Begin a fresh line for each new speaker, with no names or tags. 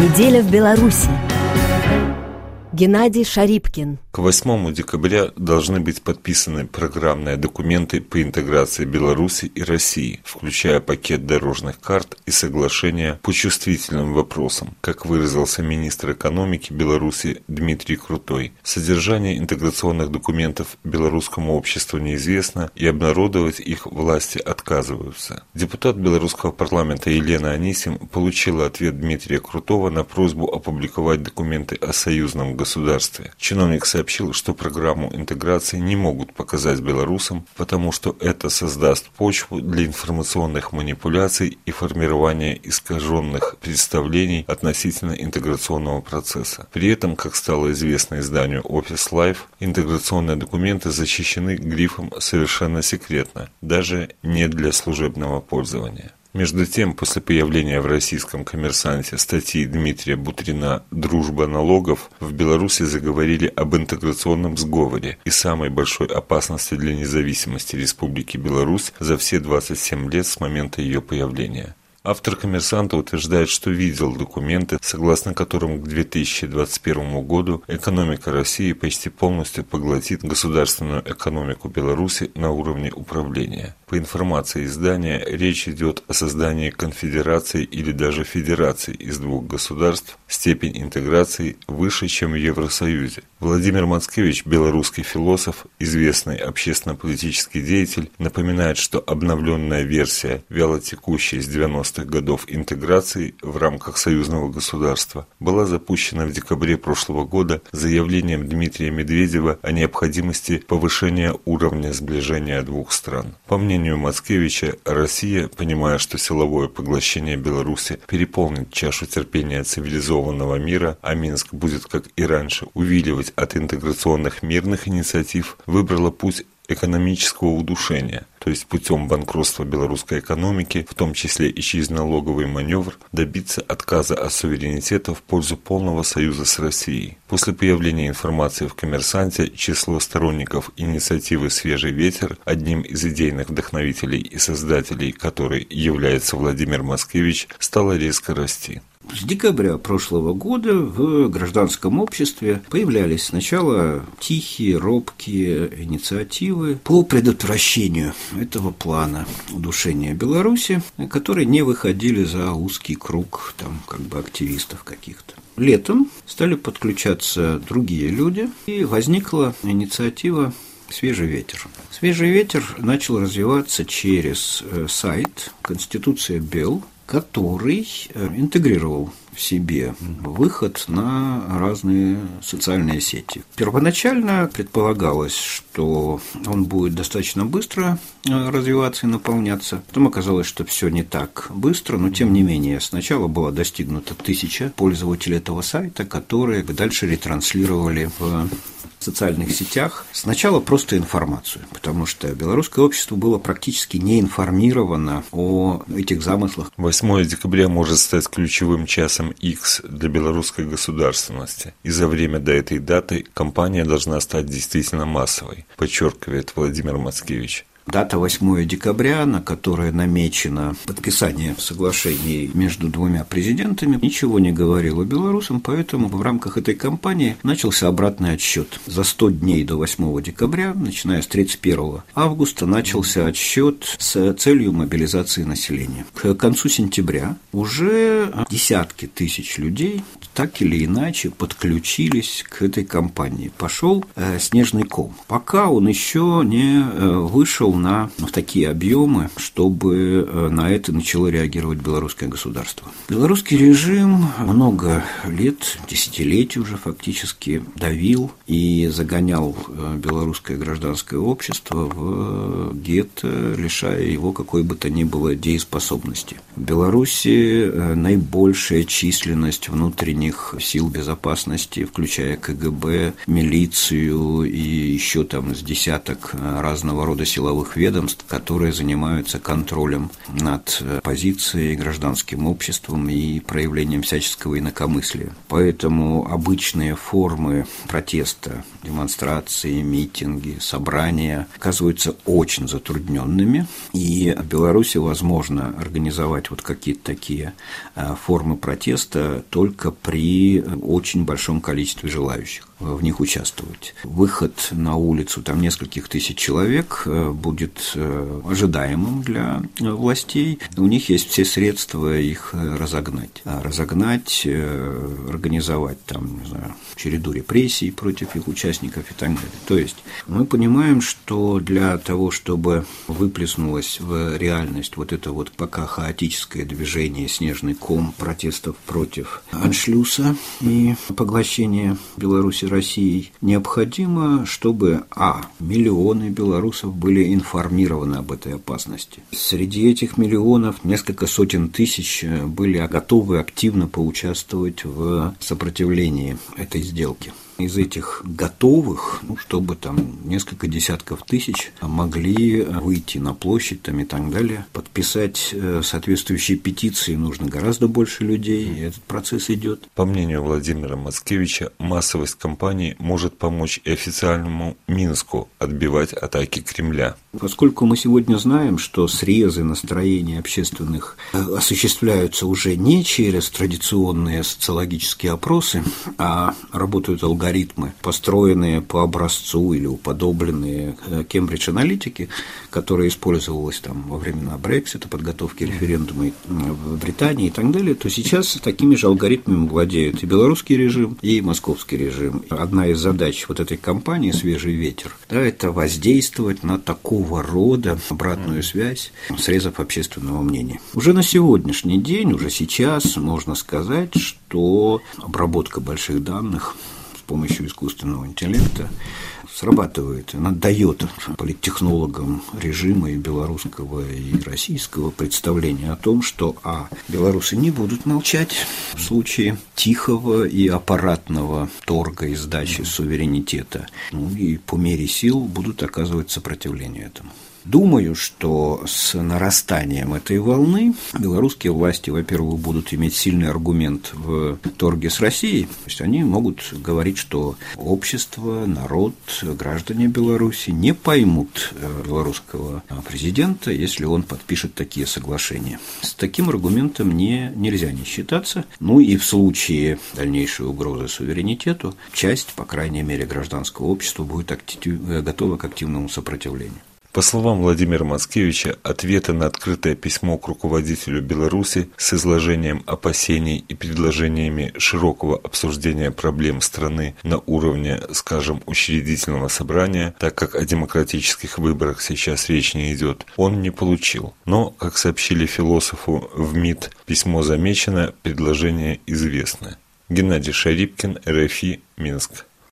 Неделя в Беларуси. Геннадий Шарипкин.
К 8 декабря должны быть подписаны программные документы по интеграции Беларуси и России, включая пакет дорожных карт и соглашения по чувствительным вопросам, как выразился министр экономики Беларуси Дмитрий Крутой. Содержание интеграционных документов белорусскому обществу неизвестно, и обнародовать их власти отказываются. Депутат белорусского парламента Елена Анисим получила ответ Дмитрия Крутого на просьбу опубликовать документы о союзном государстве. Чиновник сообщил, что программу интеграции не могут показать белорусам, потому что это создаст почву для информационных манипуляций и формирования искаженных представлений относительно интеграционного процесса. При этом, как стало известно изданию Office Life, интеграционные документы защищены грифом «совершенно секретно», даже не для служебного пользования. Между тем, после появления в российском коммерсанте статьи Дмитрия Бутрина «Дружба налогов» в Беларуси заговорили об интеграционном сговоре и самой большой опасности для независимости Республики Беларусь за все 27 лет с момента ее появления. Автор «Коммерсанта» утверждает, что видел документы, согласно которым к 2021 году экономика России почти полностью поглотит государственную экономику Беларуси на уровне управления. По информации издания, речь идет о создании конфедерации или даже федерации из двух государств, степень интеграции выше, чем в Евросоюзе. Владимир Мацкевич, белорусский философ, известный общественно-политический деятель, напоминает, что обновленная версия вялотекущей с 90-х годов интеграции в рамках союзного государства была запущена в декабре прошлого года заявлением Дмитрия Медведева о необходимости повышения уровня сближения двух стран. По мнению Мацкевича, Россия, понимая, что силовое поглощение Беларуси переполнит чашу терпения цивилизованного мира, а Минск будет, как и раньше, увиливать от интеграционных мирных инициатив выбрала путь экономического удушения, то есть путем банкротства белорусской экономики, в том числе и через налоговый маневр, добиться отказа от суверенитета в пользу полного союза с Россией. После появления информации в «Коммерсанте» число сторонников инициативы «Свежий ветер», одним из идейных вдохновителей и создателей которой является Владимир Москевич, стало резко расти.
С декабря прошлого года в гражданском обществе появлялись сначала тихие, робкие инициативы по предотвращению этого плана удушения Беларуси, которые не выходили за узкий круг там, как бы активистов каких-то. Летом стали подключаться другие люди, и возникла инициатива Свежий ветер. Свежий ветер начал развиваться через э, сайт Конституция Бел, который э, интегрировал в себе выход на разные социальные сети. Первоначально предполагалось, что он будет достаточно быстро э, развиваться и наполняться. Потом оказалось, что все не так быстро, но тем не менее сначала была достигнута тысяча пользователей этого сайта, которые дальше ретранслировали в социальных сетях сначала просто информацию, потому что белорусское общество было практически не информировано о этих замыслах.
8 декабря может стать ключевым часом X для белорусской государственности, и за время до этой даты кампания должна стать действительно массовой, подчеркивает Владимир Мацкевич.
Дата 8 декабря, на которой намечено подписание соглашений между двумя президентами, ничего не говорила белорусам, поэтому в рамках этой кампании начался обратный отсчет. За 100 дней до 8 декабря, начиная с 31 августа, начался отсчет с целью мобилизации населения. К концу сентября уже десятки тысяч людей так или иначе подключились к этой кампании. Пошел э, снежный ком. Пока он еще не э, вышел на в такие объемы, чтобы э, на это начало реагировать белорусское государство. Белорусский режим много лет, десятилетий уже фактически давил и загонял э, белорусское гражданское общество в гетто, лишая его какой бы то ни было дееспособности. В Беларуси э, наибольшая численность внутренних сил безопасности, включая КГБ, милицию и еще там с десяток разного рода силовых ведомств, которые занимаются контролем над позицией, гражданским обществом и проявлением всяческого инакомыслия. Поэтому обычные формы протеста, демонстрации, митинги, собрания оказываются очень затрудненными, и в Беларуси возможно организовать вот какие-то такие а, формы протеста только при очень большом количестве желающих в них участвовать. Выход на улицу там нескольких тысяч человек э, будет э, ожидаемым для э, властей. У них есть все средства их разогнать. А разогнать, организовать там, не знаю, череду репрессий против их участников и так далее. То есть мы понимаем, что для того, чтобы выплеснулось в реальность вот это вот пока хаотическое движение, снежный ком протестов против аншлюса и поглощения Беларуси Россией, необходимо, чтобы, а, миллионы белорусов были информированы об этой опасности. Среди этих миллионов несколько сотен тысяч были готовы активно поучаствовать в сопротивлении этой сделки из этих готовых, ну, чтобы там несколько десятков тысяч могли выйти на площадь там, и так далее, подписать э, соответствующие петиции нужно гораздо больше людей, и этот процесс идет.
По мнению Владимира Мацкевича, массовость кампании может помочь и официальному Минску отбивать атаки Кремля.
Поскольку мы сегодня знаем, что срезы настроений общественных э, осуществляются уже не через традиционные социологические опросы, а работают алгоритмы алгоритмы, построенные по образцу или уподобленные Кембридж аналитики, которая использовалась там во времена Брексита, подготовки референдума в Британии и так далее, то сейчас такими же алгоритмами владеют и белорусский режим, и московский режим. Одна из задач вот этой кампании «Свежий ветер» да, это воздействовать на такого рода обратную связь срезов общественного мнения. Уже на сегодняшний день, уже сейчас можно сказать, что обработка больших данных помощью искусственного интеллекта срабатывает, она дает политтехнологам режима и белорусского, и российского представления о том, что, а, белорусы не будут молчать в случае тихого и аппаратного торга и сдачи суверенитета, ну и по мере сил будут оказывать сопротивление этому. Думаю, что с нарастанием этой волны белорусские власти, во-первых, будут иметь сильный аргумент в торге с Россией. То есть они могут говорить, что общество, народ, граждане Беларуси не поймут э, белорусского президента, если он подпишет такие соглашения. С таким аргументом не, нельзя не считаться. Ну и в случае дальнейшей угрозы суверенитету, часть, по крайней мере, гражданского общества будет актив, э, готова к активному сопротивлению.
По словам Владимира Мацкевича, ответы на открытое письмо к руководителю Беларуси с изложением опасений и предложениями широкого обсуждения проблем страны на уровне, скажем, учредительного собрания, так как о демократических выборах сейчас речь не идет, он не получил. Но, как сообщили философу в МИД, письмо замечено, предложение известно. Геннадий Шарипкин, РФИ, Минск.